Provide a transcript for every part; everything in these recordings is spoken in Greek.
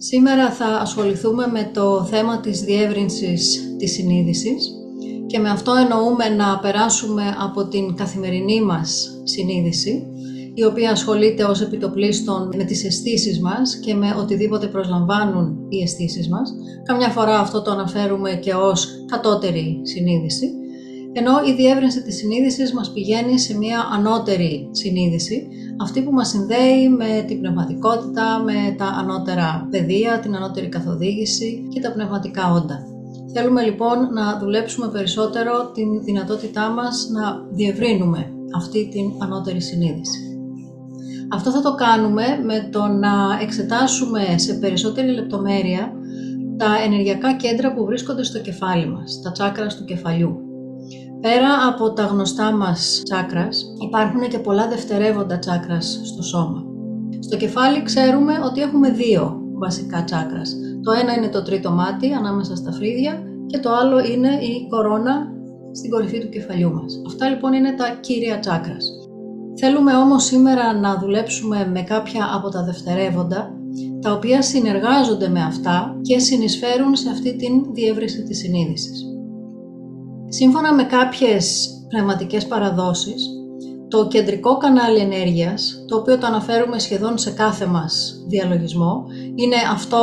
Σήμερα θα ασχοληθούμε με το θέμα της διεύρυνσης της συνείδησης και με αυτό εννοούμε να περάσουμε από την καθημερινή μας συνείδηση η οποία ασχολείται ως επιτοπλίστων με τις αισθήσεις μας και με οτιδήποτε προσλαμβάνουν οι αισθήσεις μας. Καμιά φορά αυτό το αναφέρουμε και ως κατώτερη συνείδηση, ενώ η διεύρυνση της συνείδησης μας πηγαίνει σε μια ανώτερη συνείδηση, αυτή που μας συνδέει με την πνευματικότητα, με τα ανώτερα παιδεία, την ανώτερη καθοδήγηση και τα πνευματικά όντα. Θέλουμε λοιπόν να δουλέψουμε περισσότερο την δυνατότητά μας να διευρύνουμε αυτή την ανώτερη συνείδηση. Αυτό θα το κάνουμε με το να εξετάσουμε σε περισσότερη λεπτομέρεια τα ενεργειακά κέντρα που βρίσκονται στο κεφάλι μας, τα τσάκρας του κεφαλιού. Πέρα από τα γνωστά μας τσάκρας, υπάρχουν και πολλά δευτερεύοντα τσάκρας στο σώμα. Στο κεφάλι ξέρουμε ότι έχουμε δύο βασικά τσάκρας. Το ένα είναι το τρίτο μάτι ανάμεσα στα φρύδια και το άλλο είναι η κορώνα στην κορυφή του κεφαλιού μας. Αυτά λοιπόν είναι τα κύρια τσάκρας. Θέλουμε όμως σήμερα να δουλέψουμε με κάποια από τα δευτερεύοντα, τα οποία συνεργάζονται με αυτά και συνεισφέρουν σε αυτή την διεύρυνση της συνείδησης. Σύμφωνα με κάποιες πνευματικές παραδόσεις, το κεντρικό κανάλι ενέργειας, το οποίο το αναφέρουμε σχεδόν σε κάθε μας διαλογισμό, είναι αυτό,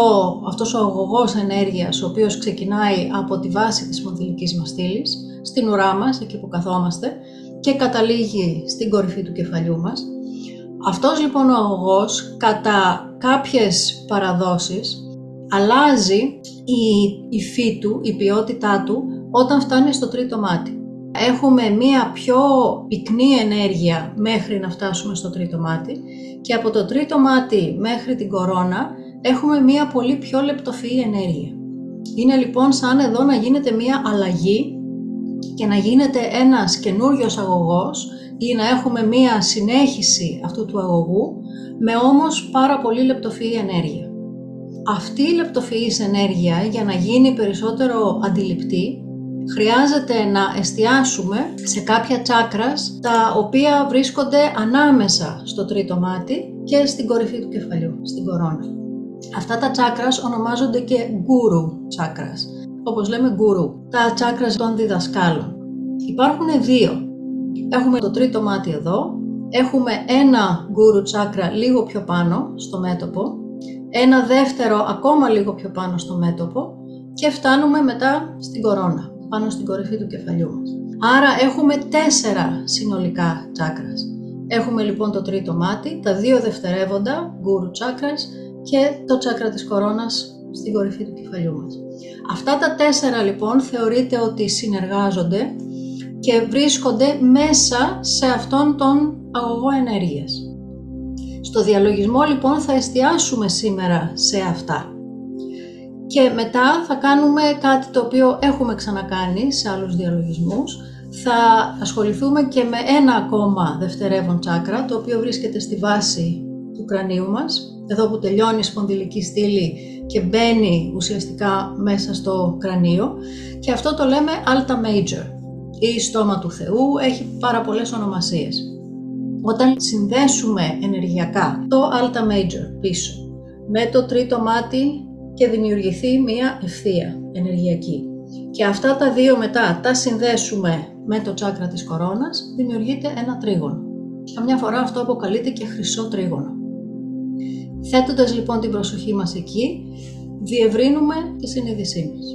αυτός ο αγωγός ενέργειας, ο οποίος ξεκινάει από τη βάση της σπονδυλικής μας στήλης, στην ουρά μας, εκεί που καθόμαστε, και καταλήγει στην κορυφή του κεφαλιού μας. Αυτός λοιπόν ο αγωγός κατά κάποιες παραδόσεις αλλάζει η υφή του, η ποιότητά του όταν φτάνει στο τρίτο μάτι. Έχουμε μία πιο πυκνή ενέργεια μέχρι να φτάσουμε στο τρίτο μάτι και από το τρίτο μάτι μέχρι την κορώνα έχουμε μία πολύ πιο λεπτοφυή ενέργεια. Είναι λοιπόν σαν εδώ να γίνεται μία αλλαγή και να γίνεται ένας καινούριος αγωγός ή να έχουμε μία συνέχιση αυτού του αγωγού με όμως πάρα πολύ λεπτοφυή ενέργεια. Αυτή η λεπτοφυής ενέργεια για να γίνει περισσότερο αντιληπτή χρειάζεται να εστιάσουμε σε κάποια τσάκρας τα οποία βρίσκονται ανάμεσα στο τρίτο μάτι και στην κορυφή του κεφαλιού, στην κορώνα. Αυτά τα τσάκρας ονομάζονται και γκούρου τσάκρας όπως λέμε γκουρού, τα τσάκρας των διδασκάλων. Υπάρχουν δύο. Έχουμε το τρίτο μάτι εδώ, έχουμε ένα γκουρου τσάκρα λίγο πιο πάνω στο μέτωπο, ένα δεύτερο ακόμα λίγο πιο πάνω στο μέτωπο και φτάνουμε μετά στην κορώνα, πάνω στην κορυφή του κεφαλιού μας. Άρα έχουμε τέσσερα συνολικά τσάκρας. Έχουμε λοιπόν το τρίτο μάτι, τα δύο δευτερεύοντα, γκουρου τσάκρας και το τσάκρα της κορώνας στην κορυφή του κεφαλιού μας. Αυτά τα τέσσερα λοιπόν θεωρείται ότι συνεργάζονται και βρίσκονται μέσα σε αυτόν τον αγωγό ενέργειας. Στο διαλογισμό λοιπόν θα εστιάσουμε σήμερα σε αυτά. Και μετά θα κάνουμε κάτι το οποίο έχουμε ξανακάνει σε άλλους διαλογισμούς. Θα ασχοληθούμε και με ένα ακόμα δευτερεύον τσάκρα, το οποίο βρίσκεται στη βάση του κρανίου μας, εδώ που τελειώνει η σπονδυλική στήλη και μπαίνει ουσιαστικά μέσα στο κρανίο και αυτό το λέμε Alta Major ή στόμα του Θεού, έχει πάρα πολλές ονομασίες. Όταν συνδέσουμε ενεργειακά το Alta Major πίσω με το τρίτο μάτι και δημιουργηθεί μία ευθεία ενεργειακή και αυτά τα δύο μετά τα συνδέσουμε με το τσάκρα της κορώνας, δημιουργείται ένα τρίγωνο. Καμιά φορά αυτό αποκαλείται και χρυσό τρίγωνο. Θέτοντας λοιπόν την προσοχή μας εκεί, διευρύνουμε τη συνείδησή μας.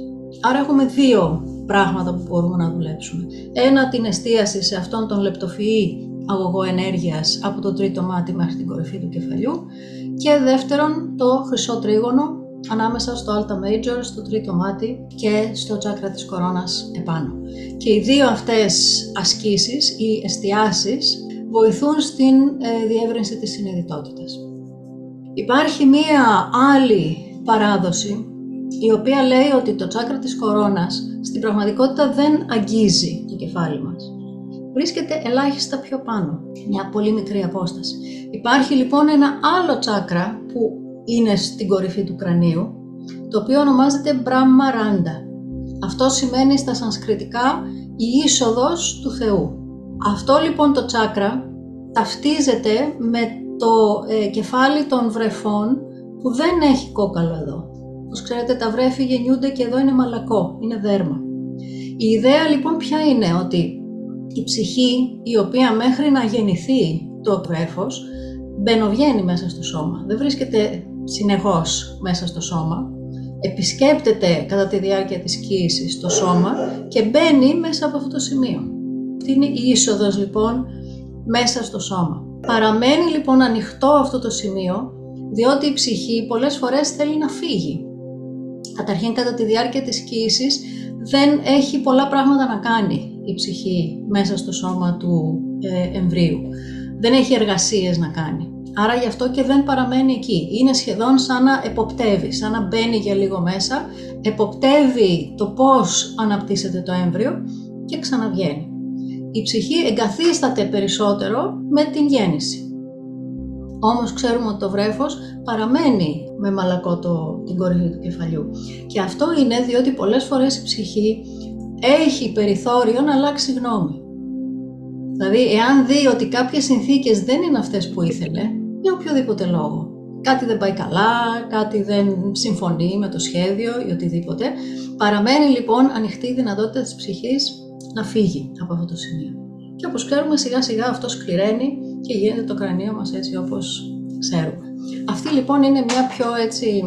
Άρα έχουμε δύο πράγματα που μπορούμε να δουλέψουμε. Ένα την εστίαση σε αυτόν τον λεπτοφυή αγωγό ενέργειας από το τρίτο μάτι μέχρι την κορυφή του κεφαλιού και δεύτερον το χρυσό τρίγωνο ανάμεσα στο Alta Major, στο τρίτο μάτι και στο τσάκρα της κορώνας επάνω. Και οι δύο αυτές ασκήσεις ή εστιάσεις βοηθούν στην ε, διεύρυνση της συνειδητότητας. Υπάρχει μία άλλη παράδοση η οποία λέει ότι το τσάκρα της κορώνας στην πραγματικότητα δεν αγγίζει το κεφάλι μας. Βρίσκεται ελάχιστα πιο πάνω, μια πολύ μικρή απόσταση. Υπάρχει λοιπόν ένα άλλο τσάκρα που είναι στην κορυφή του κρανίου, το οποίο ονομάζεται Μπραμμαράντα. Αυτό σημαίνει στα σανσκριτικά η είσοδος του Θεού. Αυτό λοιπόν το τσάκρα ταυτίζεται με το ε, κεφάλι των βρεφών που δεν έχει κόκαλο εδώ. Όπως ξέρετε τα βρέφη γεννιούνται και εδώ είναι μαλακό, είναι δέρμα. Η ιδέα λοιπόν ποια είναι ότι η ψυχή η οποία μέχρι να γεννηθεί το βρέφος μπαινοβγαίνει μέσα στο σώμα, δεν βρίσκεται συνεχώς μέσα στο σώμα, επισκέπτεται κατά τη διάρκεια της κοίησης το σώμα και μπαίνει μέσα από αυτό το σημείο. Αυτή είναι η είσοδος λοιπόν μέσα στο σώμα. Παραμένει λοιπόν ανοιχτό αυτό το σημείο διότι η ψυχή πολλές φορές θέλει να φύγει. Καταρχήν κατά τη διάρκεια της κοίησης δεν έχει πολλά πράγματα να κάνει η ψυχή μέσα στο σώμα του ε, εμβρίου. Δεν έχει εργασίες να κάνει. Άρα γι' αυτό και δεν παραμένει εκεί. Είναι σχεδόν σαν να εποπτεύει, σαν να μπαίνει για λίγο μέσα, εποπτεύει το πώς αναπτύσσεται το έμβριο και ξαναβγαίνει. Η ψυχή εγκαθίσταται περισσότερο με την γέννηση. Όμως ξέρουμε ότι το βρέφος παραμένει με μαλακό το, την κορυφή του κεφαλιού. Και αυτό είναι διότι πολλές φορές η ψυχή έχει περιθώριο να αλλάξει γνώμη. Δηλαδή, εάν δει ότι κάποιες συνθήκες δεν είναι αυτές που ήθελε, για οποιοδήποτε λόγο, κάτι δεν πάει καλά, κάτι δεν συμφωνεί με το σχέδιο ή οτιδήποτε, παραμένει λοιπόν ανοιχτή η δυνατότητα της ψυχής να φύγει από αυτό το σημείο. Και όπως ξέρουμε σιγά σιγά αυτό σκληραίνει και γίνεται το κρανίο μας έτσι όπως ξέρουμε. Αυτή λοιπόν είναι μια πιο έτσι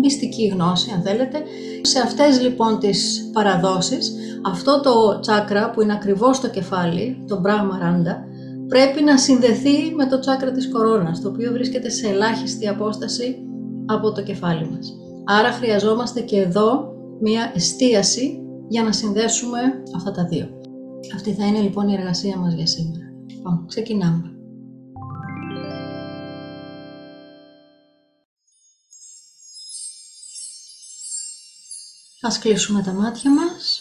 μυστική γνώση αν θέλετε. Σε αυτές λοιπόν τις παραδόσεις αυτό το τσάκρα που είναι ακριβώς στο κεφάλι, το Brahmaranda, πρέπει να συνδεθεί με το τσάκρα της κορώνας, το οποίο βρίσκεται σε ελάχιστη απόσταση από το κεφάλι μας. Άρα χρειαζόμαστε και εδώ μια εστίαση για να συνδέσουμε αυτά τα δύο. Αυτή θα είναι λοιπόν η εργασία μας για σήμερα. Λοιπόν, ξεκινάμε. Ας κλείσουμε τα μάτια μας.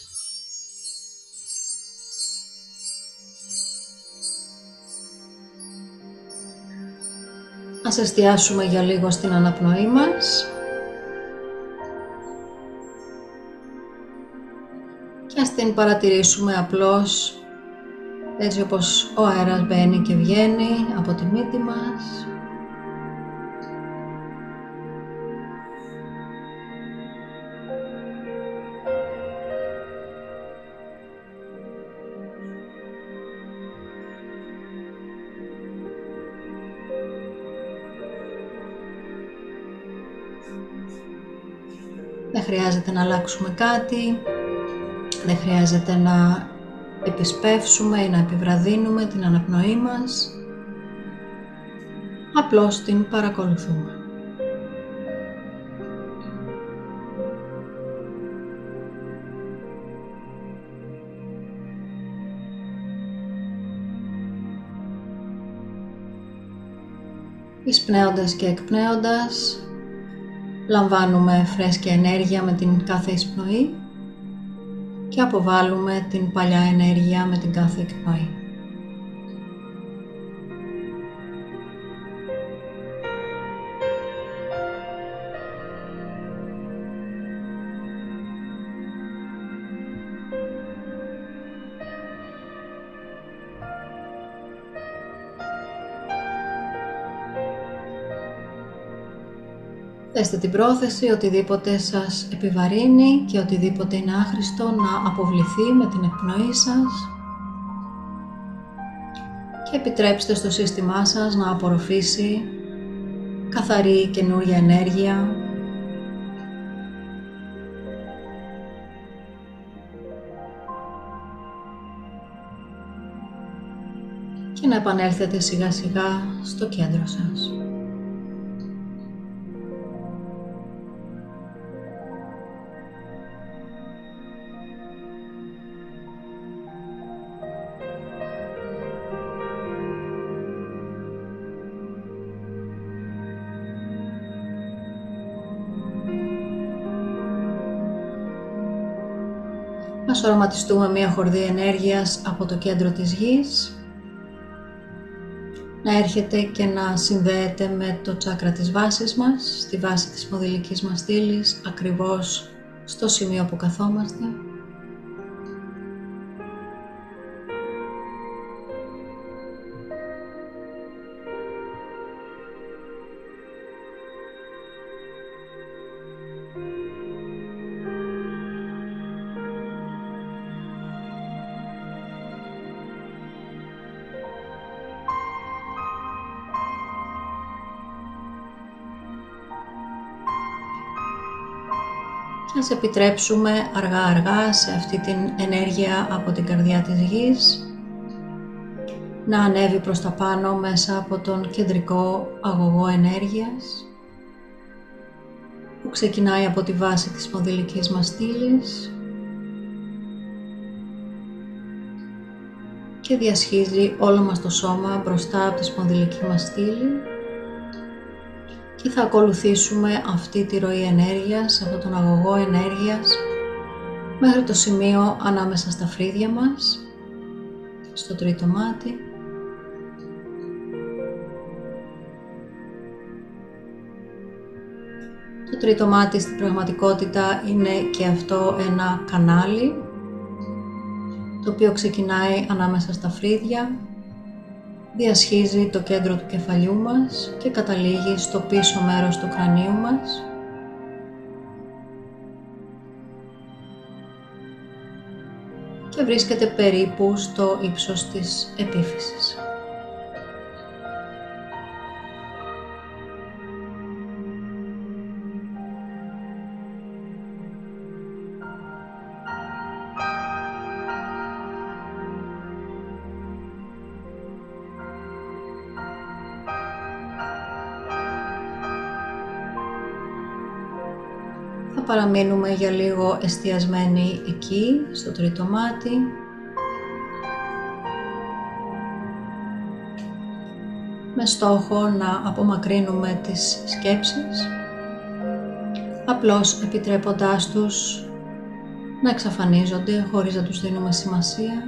Ας εστιάσουμε για λίγο στην αναπνοή μας. Και ας την παρατηρήσουμε απλώς έτσι όπως ο αέρας μπαίνει και βγαίνει από τη μύτη μας. Χρειάζεται να αλλάξουμε κάτι, δεν χρειάζεται να επισπεύσουμε ή να επιβραδύνουμε την αναπνοή μας. Απλώς την παρακολουθούμε. Εισπνέοντας και εκπνέοντας, λαμβάνουμε φρέσκια ενέργεια με την κάθε εισπνοή και αποβάλουμε την παλιά ενέργεια με την κάθε εκπνοή. Θέστε την πρόθεση οτιδήποτε σας επιβαρύνει και οτιδήποτε είναι άχρηστο να αποβληθεί με την εκπνοή σας και επιτρέψτε στο σύστημά σας να απορροφήσει καθαρή καινούρια ενέργεια και να επανέλθετε σιγά σιγά στο κέντρο σας. Ας οραματιστούμε μία χορδή ενέργειας από το κέντρο της γης να έρχεται και να συνδέεται με το τσάκρα της βάσης μας, στη βάση της ποδηλικής μας στήλης, ακριβώς στο σημείο που καθόμαστε. Ας επιτρέψουμε αργά αργά σε αυτή την ενέργεια από την καρδιά της γης να ανέβει προς τα πάνω μέσα από τον κεντρικό αγωγό ενέργειας που ξεκινάει από τη βάση της σπονδυλικής μας στήλης και διασχίζει όλο μας το σώμα μπροστά από τη σπονδυλική μας στήλη και θα ακολουθήσουμε αυτή τη ροή ενέργειας, από τον αγωγό ενέργειας μέχρι το σημείο ανάμεσα στα φρύδια μας, στο τρίτο μάτι. Το τρίτο μάτι στην πραγματικότητα είναι και αυτό ένα κανάλι το οποίο ξεκινάει ανάμεσα στα φρύδια, διασχίζει το κέντρο του κεφαλιού μας και καταλήγει στο πίσω μέρος του κρανίου μας. και βρίσκεται περίπου στο ύψος της επίφυσης. Παραμείνουμε για λίγο εστιασμένοι εκεί, στο τρίτο μάτι. Με στόχο να απομακρύνουμε τις σκέψεις, απλώς επιτρέποντάς τους να εξαφανίζονται χωρίς να τους δίνουμε σημασία.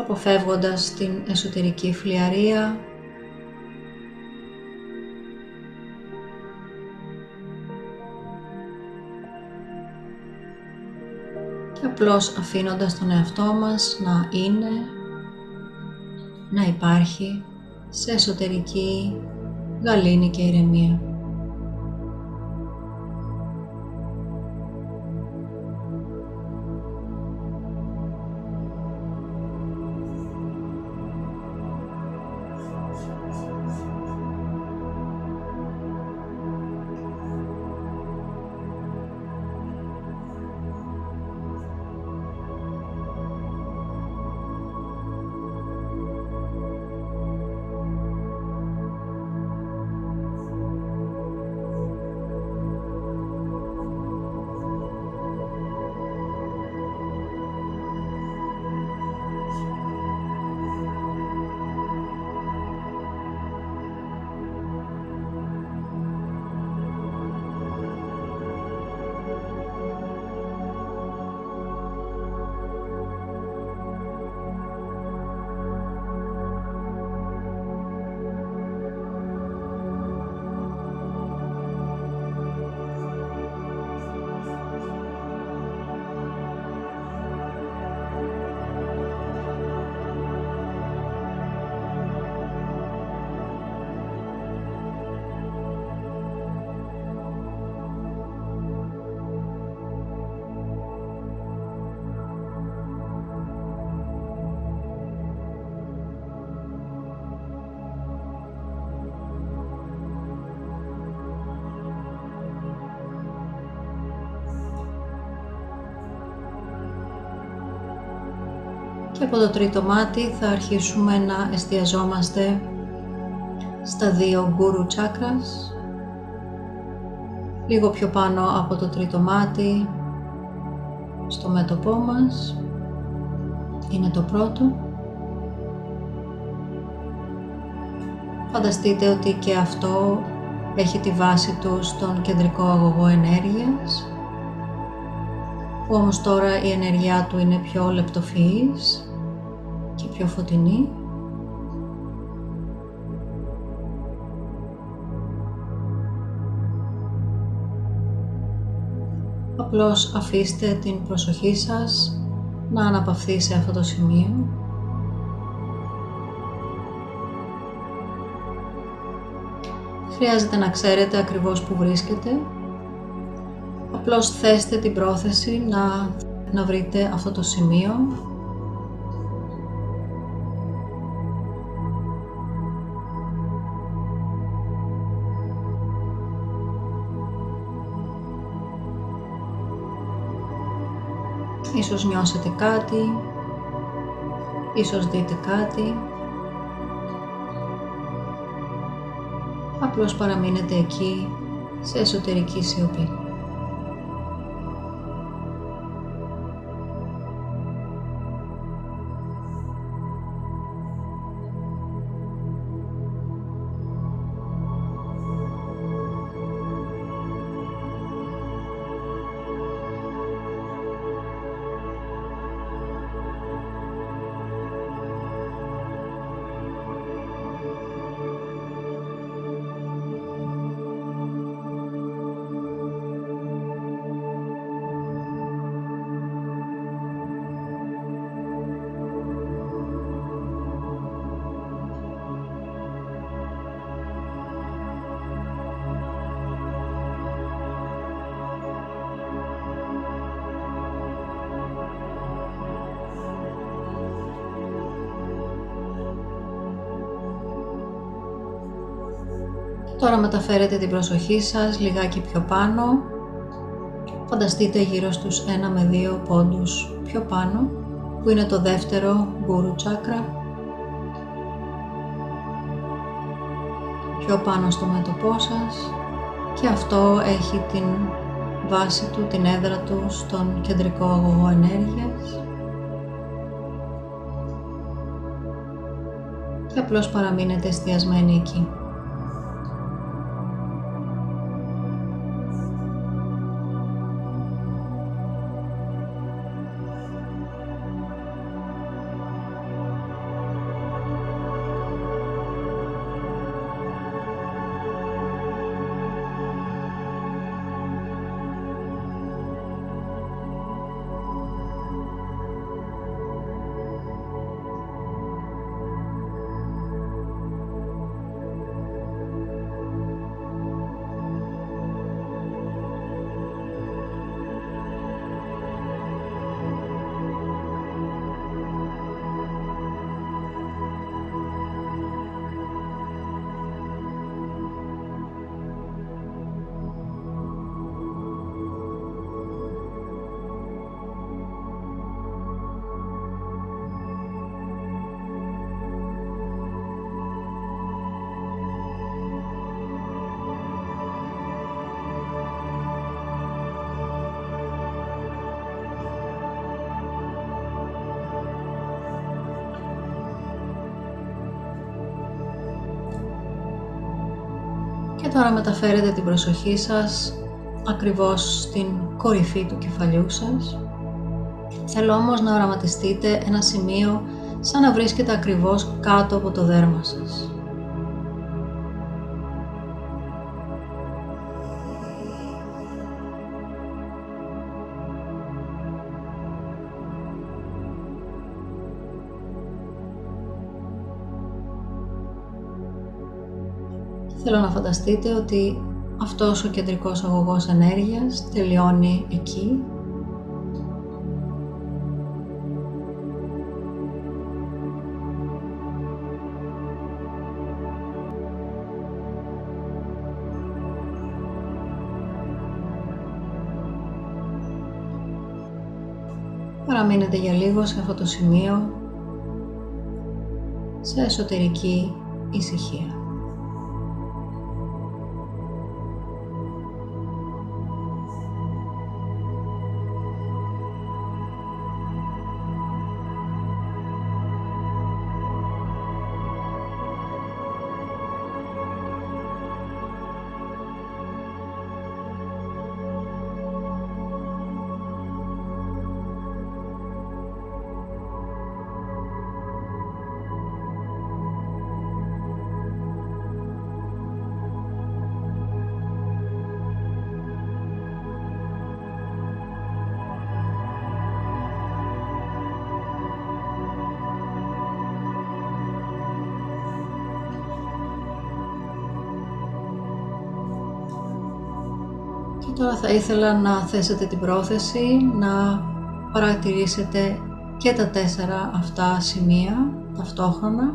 αποφεύγοντας την εσωτερική φλιαρία απλώς αφήνοντας τον εαυτό μας να είναι, να υπάρχει σε εσωτερική γαλήνη και ηρεμία. Και από το τρίτο μάτι θα αρχίσουμε να εστιαζόμαστε στα δύο γκούρου τσάκρας. Λίγο πιο πάνω από το τρίτο μάτι, στο μέτωπό μας, είναι το πρώτο. Φανταστείτε ότι και αυτό έχει τη βάση του στον κεντρικό αγωγό ενέργειας που όμως τώρα η ενέργειά του είναι πιο λεπτοφυής και πιο φωτεινή. Απλώς αφήστε την προσοχή σας να αναπαυθεί σε αυτό το σημείο. Χρειάζεται να ξέρετε ακριβώς που βρίσκεται. Απλώς θέστε την πρόθεση να, να βρείτε αυτό το σημείο Ίσως νιώσετε κάτι, ίσως δείτε κάτι. Απλώς παραμείνετε εκεί σε εσωτερική σιωπή. Τώρα μεταφέρετε την προσοχή σας λιγάκι πιο πάνω. Φανταστείτε γύρω στους 1 με 2 πόντους πιο πάνω, που είναι το δεύτερο γκούρου τσάκρα. Πιο πάνω στο μέτωπό σας και αυτό έχει την βάση του, την έδρα του στον κεντρικό αγωγό ενέργειας. Και απλώς παραμείνετε εστιασμένοι εκεί. Τώρα μεταφέρετε την προσοχή σας ακριβώς στην κορυφή του κεφαλιού σας. Θέλω όμως να οραματιστείτε ένα σημείο σαν να βρίσκεται ακριβώς κάτω από το δέρμα σας. Θέλω να φανταστείτε ότι αυτός ο κεντρικός αγωγός ενέργειας τελειώνει εκεί Παραμείνετε για λίγο σε αυτό το σημείο σε εσωτερική ησυχία. Τώρα θα ήθελα να θέσετε την πρόθεση να παρατηρήσετε και τα τέσσερα αυτά σημεία ταυτόχρονα.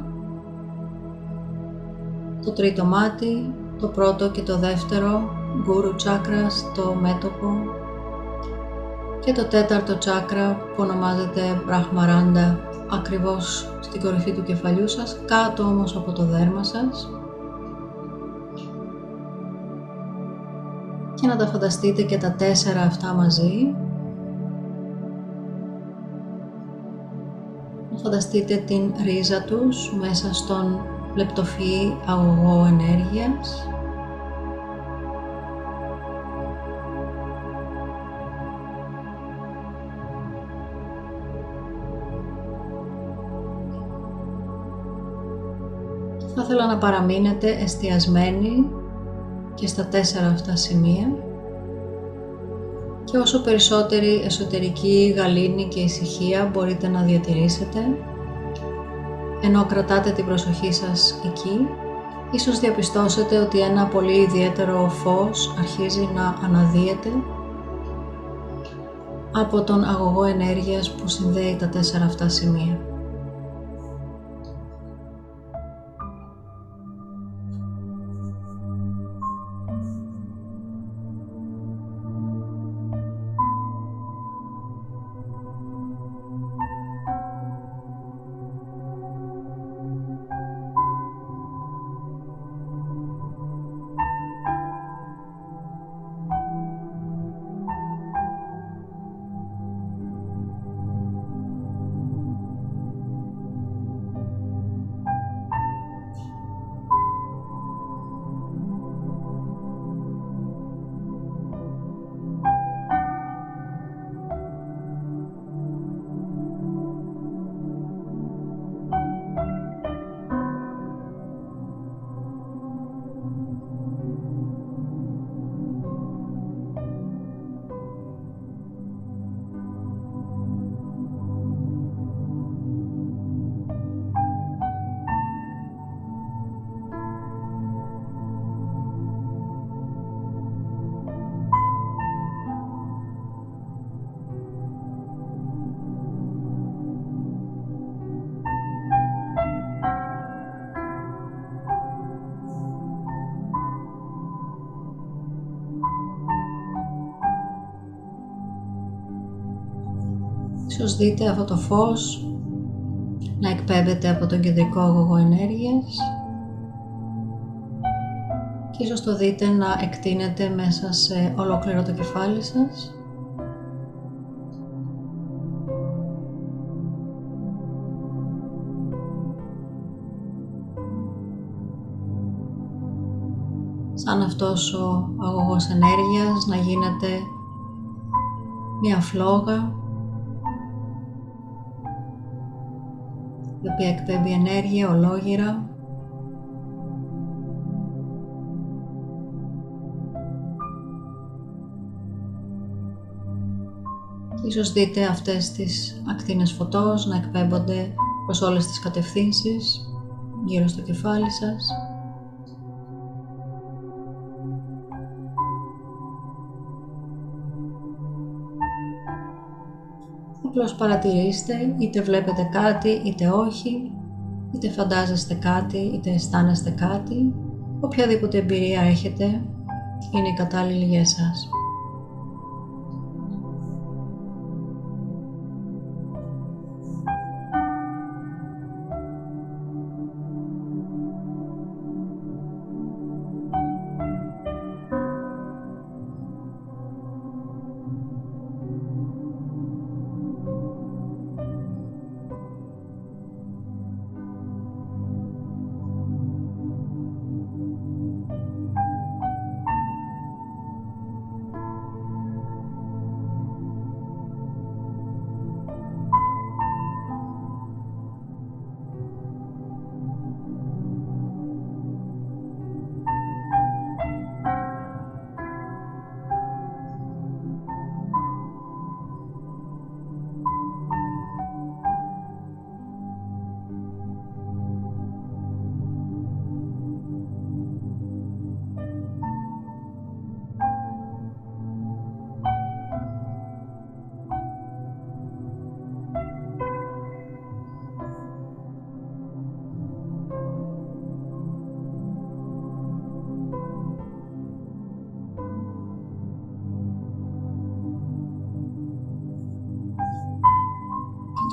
Το τρίτο μάτι, το πρώτο και το δεύτερο γκούρου τσάκρα στο μέτωπο και το τέταρτο τσάκρα που ονομάζεται Brahmaranda ακριβώς στην κορυφή του κεφαλιού σας, κάτω όμως από το δέρμα σας. Και να τα φανταστείτε και τα τέσσερα αυτά μαζί. Να φανταστείτε την ρίζα τους μέσα στον λεπτοφυή αγωγό ενέργειας. Θα ήθελα να παραμείνετε εστιασμένοι και στα τέσσερα αυτά σημεία και όσο περισσότερη εσωτερική γαλήνη και ησυχία μπορείτε να διατηρήσετε ενώ κρατάτε την προσοχή σας εκεί ίσως διαπιστώσετε ότι ένα πολύ ιδιαίτερο φως αρχίζει να αναδύεται από τον αγωγό ενέργειας που συνδέει τα τέσσερα αυτά σημεία. Ίσως δείτε αυτό το φως να εκπέμπεται από τον κεντρικό αγωγό ενέργειας και ίσως το δείτε να εκτείνεται μέσα σε ολόκληρο το κεφάλι σας. Σαν αυτός ο αγωγός ενέργειας να γίνεται μια φλόγα η οποία εκπέμπει ενέργεια ολόγυρα Ίσως δείτε αυτές τις ακτίνες φωτός να εκπέμπονται προς όλες τις κατευθύνσεις γύρω στο κεφάλι σας. Απλώς παρατηρήστε, είτε βλέπετε κάτι, είτε όχι, είτε φαντάζεστε κάτι, είτε αισθάνεστε κάτι. Οποιαδήποτε εμπειρία έχετε είναι η κατάλληλη για εσάς.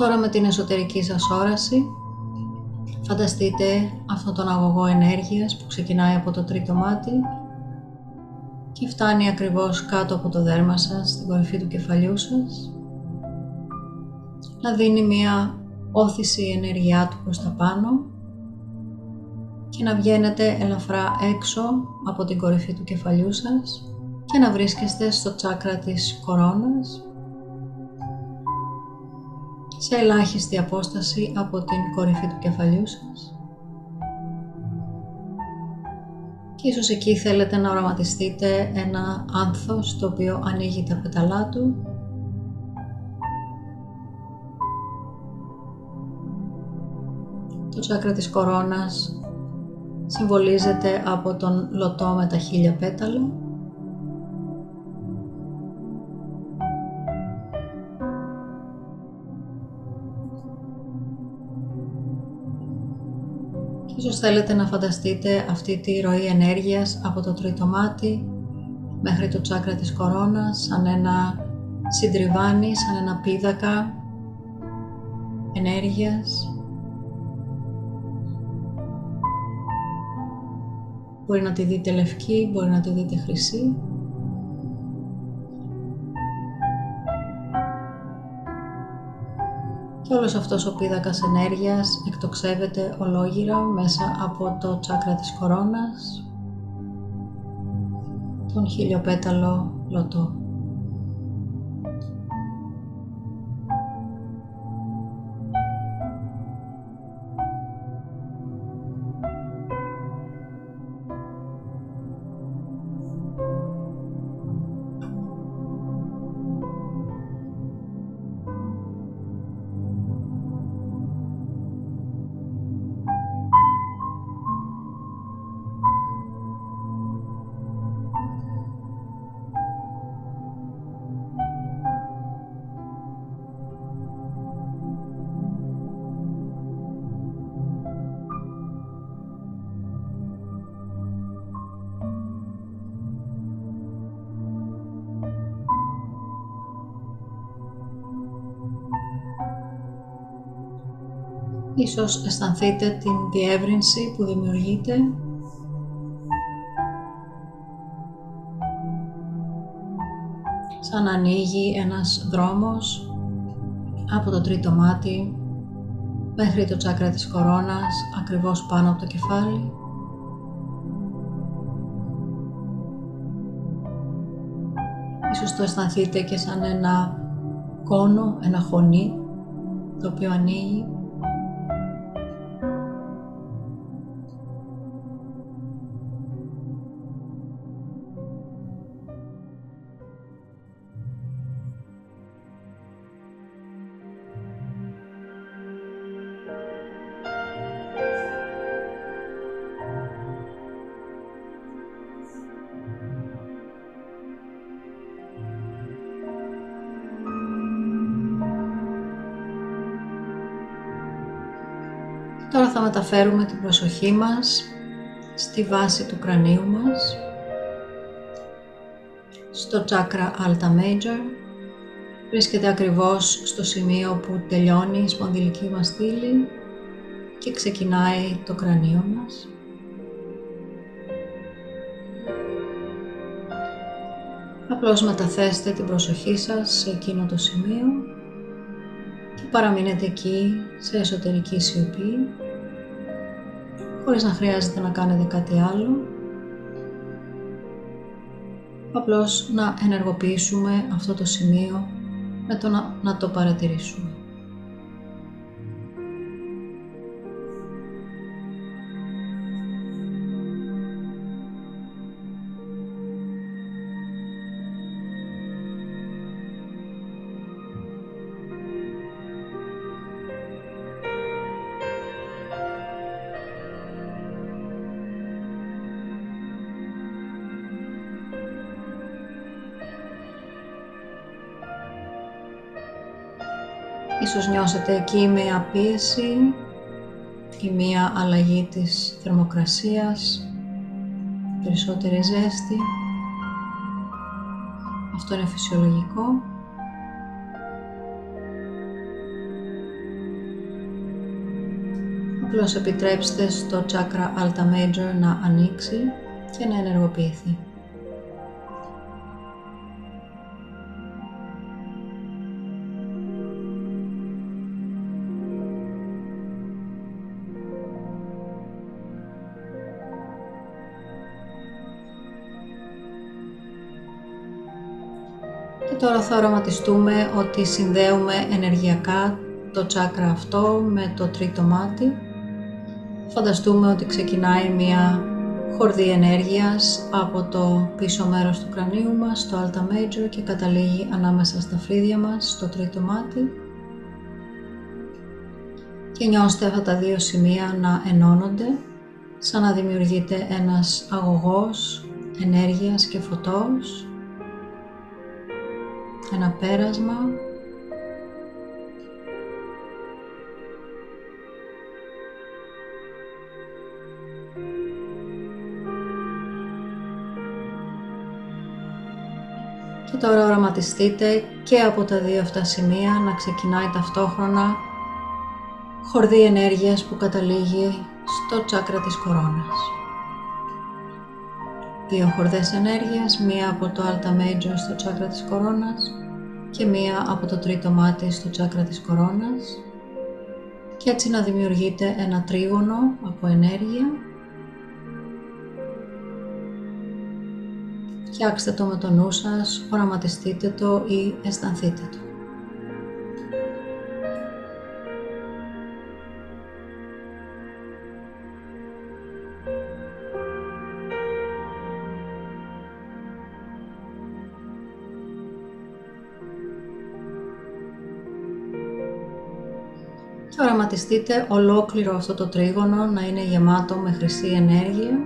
Τώρα με την εσωτερική σας όραση φανταστείτε αυτόν τον αγωγό ενέργειας που ξεκινάει από το τρίτο μάτι και φτάνει ακριβώς κάτω από το δέρμα σας, στην κορυφή του κεφαλιού σας. Να δίνει μία όθηση ενέργειά του προς τα πάνω και να βγαίνετε ελαφρά έξω από την κορυφή του κεφαλιού σας και να βρίσκεστε στο τσάκρα της κορώνας σε ελάχιστη απόσταση από την κορυφή του κεφαλιού σας. Και ίσως εκεί θέλετε να οραματιστείτε ένα άνθος το οποίο ανοίγει τα πεταλά του Το τσάκρα της κορώνας συμβολίζεται από τον λωτό με τα χίλια πέταλα Ίσως θέλετε να φανταστείτε αυτή τη ροή ενέργειας από το τρίτο μάτι μέχρι το τσάκρα της κορώνας σαν ένα συντριβάνι, σαν ένα πίδακα ενέργειας Μπορεί να τη δείτε λευκή, μπορεί να τη δείτε χρυσή. Και όλος αυτός ο πίδακας ενέργειας εκτοξεύεται ολόγυρα μέσα από το τσάκρα της κορώνας, τον χιλιοπέταλο λωτό. Ίσως αισθανθείτε την διεύρυνση που δημιουργείται. Σαν να ανοίγει ένας δρόμος από το τρίτο μάτι μέχρι το τσάκρα της κορώνας ακριβώς πάνω από το κεφάλι. Ίσως το αισθανθείτε και σαν ένα κόνο, ένα χωνί το οποίο ανοίγει Τώρα θα μεταφέρουμε την προσοχή μας στη βάση του κρανίου μας, στο chakra Alta Major. Βρίσκεται ακριβώς στο σημείο που τελειώνει η σπονδυλική μας στήλη και ξεκινάει το κρανίο μας. Απλώς μεταθέστε την προσοχή σας σε εκείνο το σημείο και παραμείνετε εκεί σε εσωτερική σιωπή χωρίς να χρειάζεται να κάνετε κάτι άλλο απλώς να ενεργοποιήσουμε αυτό το σημείο με το να, να το παρατηρήσουμε. Ίσως νιώσετε εκεί μία πίεση ή μία αλλαγή της θερμοκρασίας, περισσότερη ζέστη. Αυτό είναι φυσιολογικό. Απλώς επιτρέψτε στο τσάκρα Alta Major να ανοίξει και να ενεργοποιηθεί. Οραματιστούμε ότι συνδέουμε ενεργειακά το τσάκρα αυτό με το τρίτο μάτι. Φανταστούμε ότι ξεκινάει μία χορδή ενέργειας από το πίσω μέρος του κρανίου μας, το Alta Major και καταλήγει ανάμεσα στα φρύδια μας, στο τρίτο μάτι. Και νιώστε αυτά τα δύο σημεία να ενώνονται, σαν να δημιουργείται ένας αγωγός ενέργειας και φωτός, ένα πέρασμα Και τώρα οραματιστείτε και από τα δύο αυτά σημεία να ξεκινάει ταυτόχρονα χορδή ενέργειας που καταλήγει στο τσάκρα της κορώνας. Δύο χορδές ενέργειας, μία από το Alta Major στο τσάκρα της κορώνας και μία από το τρίτο μάτι στο τσάκρα της κορώνας και έτσι να δημιουργείτε ένα τρίγωνο από ενέργεια Φτιάξτε το με το νου σας, οραματιστείτε το ή αισθανθείτε το. Και οραματιστείτε ολόκληρο αυτό το τρίγωνο να είναι γεμάτο με χρυσή ενέργεια.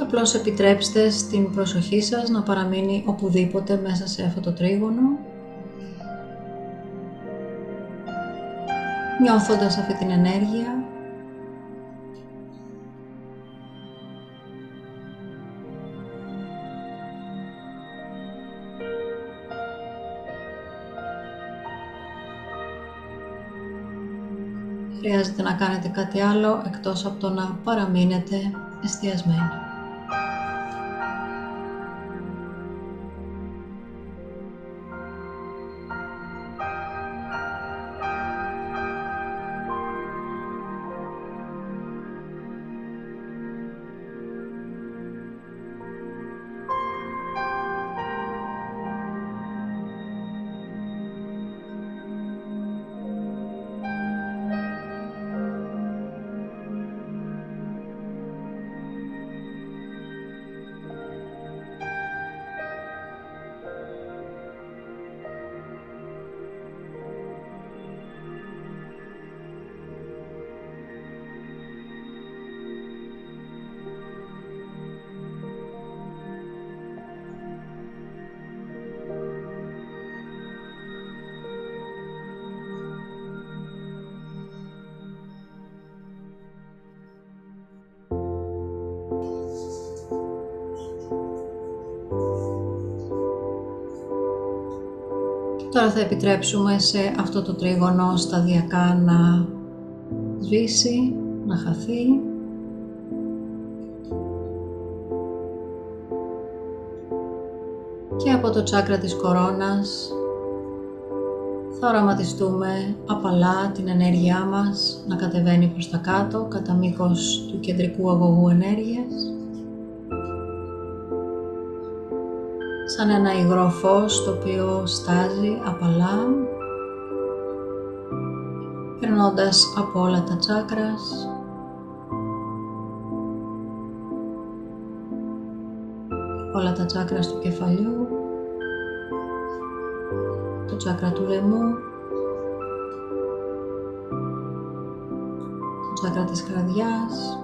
Απλώς επιτρέψτε στην προσοχή σας να παραμείνει οπουδήποτε μέσα σε αυτό το τρίγωνο. Νιώθοντας αυτή την ενέργεια χρειάζεται να κάνετε κάτι άλλο εκτός από το να παραμείνετε εστιασμένοι. Τώρα θα επιτρέψουμε σε αυτό το τρίγωνο σταδιακά να σβήσει, να χαθεί. Και από το τσάκρα της κορώνας θα οραματιστούμε απαλά την ενέργειά μας να κατεβαίνει προς τα κάτω κατά μήκος του κεντρικού αγωγού ενέργειας. Σαν ένα υγρό φως το οποίο στάζει απαλά περνώντας από όλα τα τσάκρας. Όλα τα τσάκρας του κεφαλιού το τσάκρα του λαιμού το τσάκρα της καρδιάς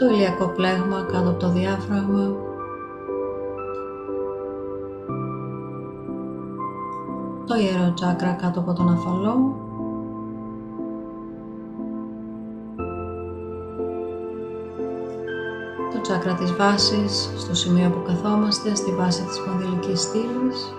το ηλιακό πλέγμα κάτω από το διάφραγμα το ιερό τσάκρα κάτω από τον αφαλό το τσάκρα της βάσης, στο σημείο που καθόμαστε, στη βάση της σπονδυλικής στήλης.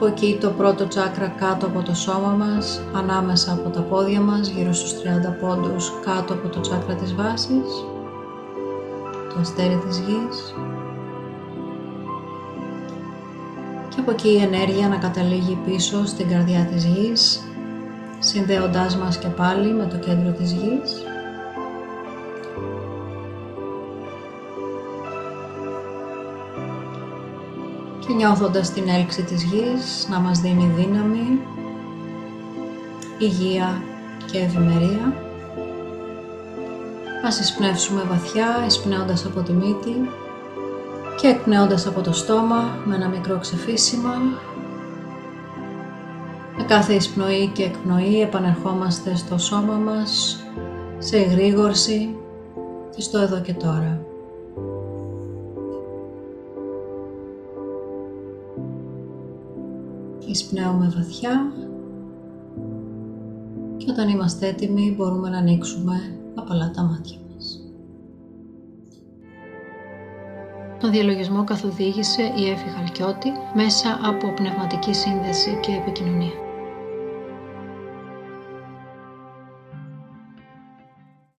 Από εκεί το πρώτο τσάκρα κάτω από το σώμα μας, ανάμεσα από τα πόδια μας, γύρω στους 30 πόντους κάτω από το τσάκρα της βάσης, το αστέρι της γης. Και από εκεί η ενέργεια να καταλήγει πίσω στην καρδιά της γης, συνδέοντάς μας και πάλι με το κέντρο της γης. Και νιώθοντας την έλξη της γης να μας δίνει δύναμη, υγεία και ευημερία. Ας εισπνεύσουμε βαθιά, εισπνέοντας από τη μύτη και εκπνέοντας από το στόμα με ένα μικρό ξεφύσιμα κάθε εισπνοή και εκπνοή επανερχόμαστε στο σώμα μας σε εγρήγορση και στο εδώ και τώρα. Εισπνέουμε βαθιά και όταν είμαστε έτοιμοι μπορούμε να ανοίξουμε απαλά τα μάτια μας. Τον διαλογισμό καθοδήγησε η Έφη Χαλκιώτη μέσα από πνευματική σύνδεση και επικοινωνία.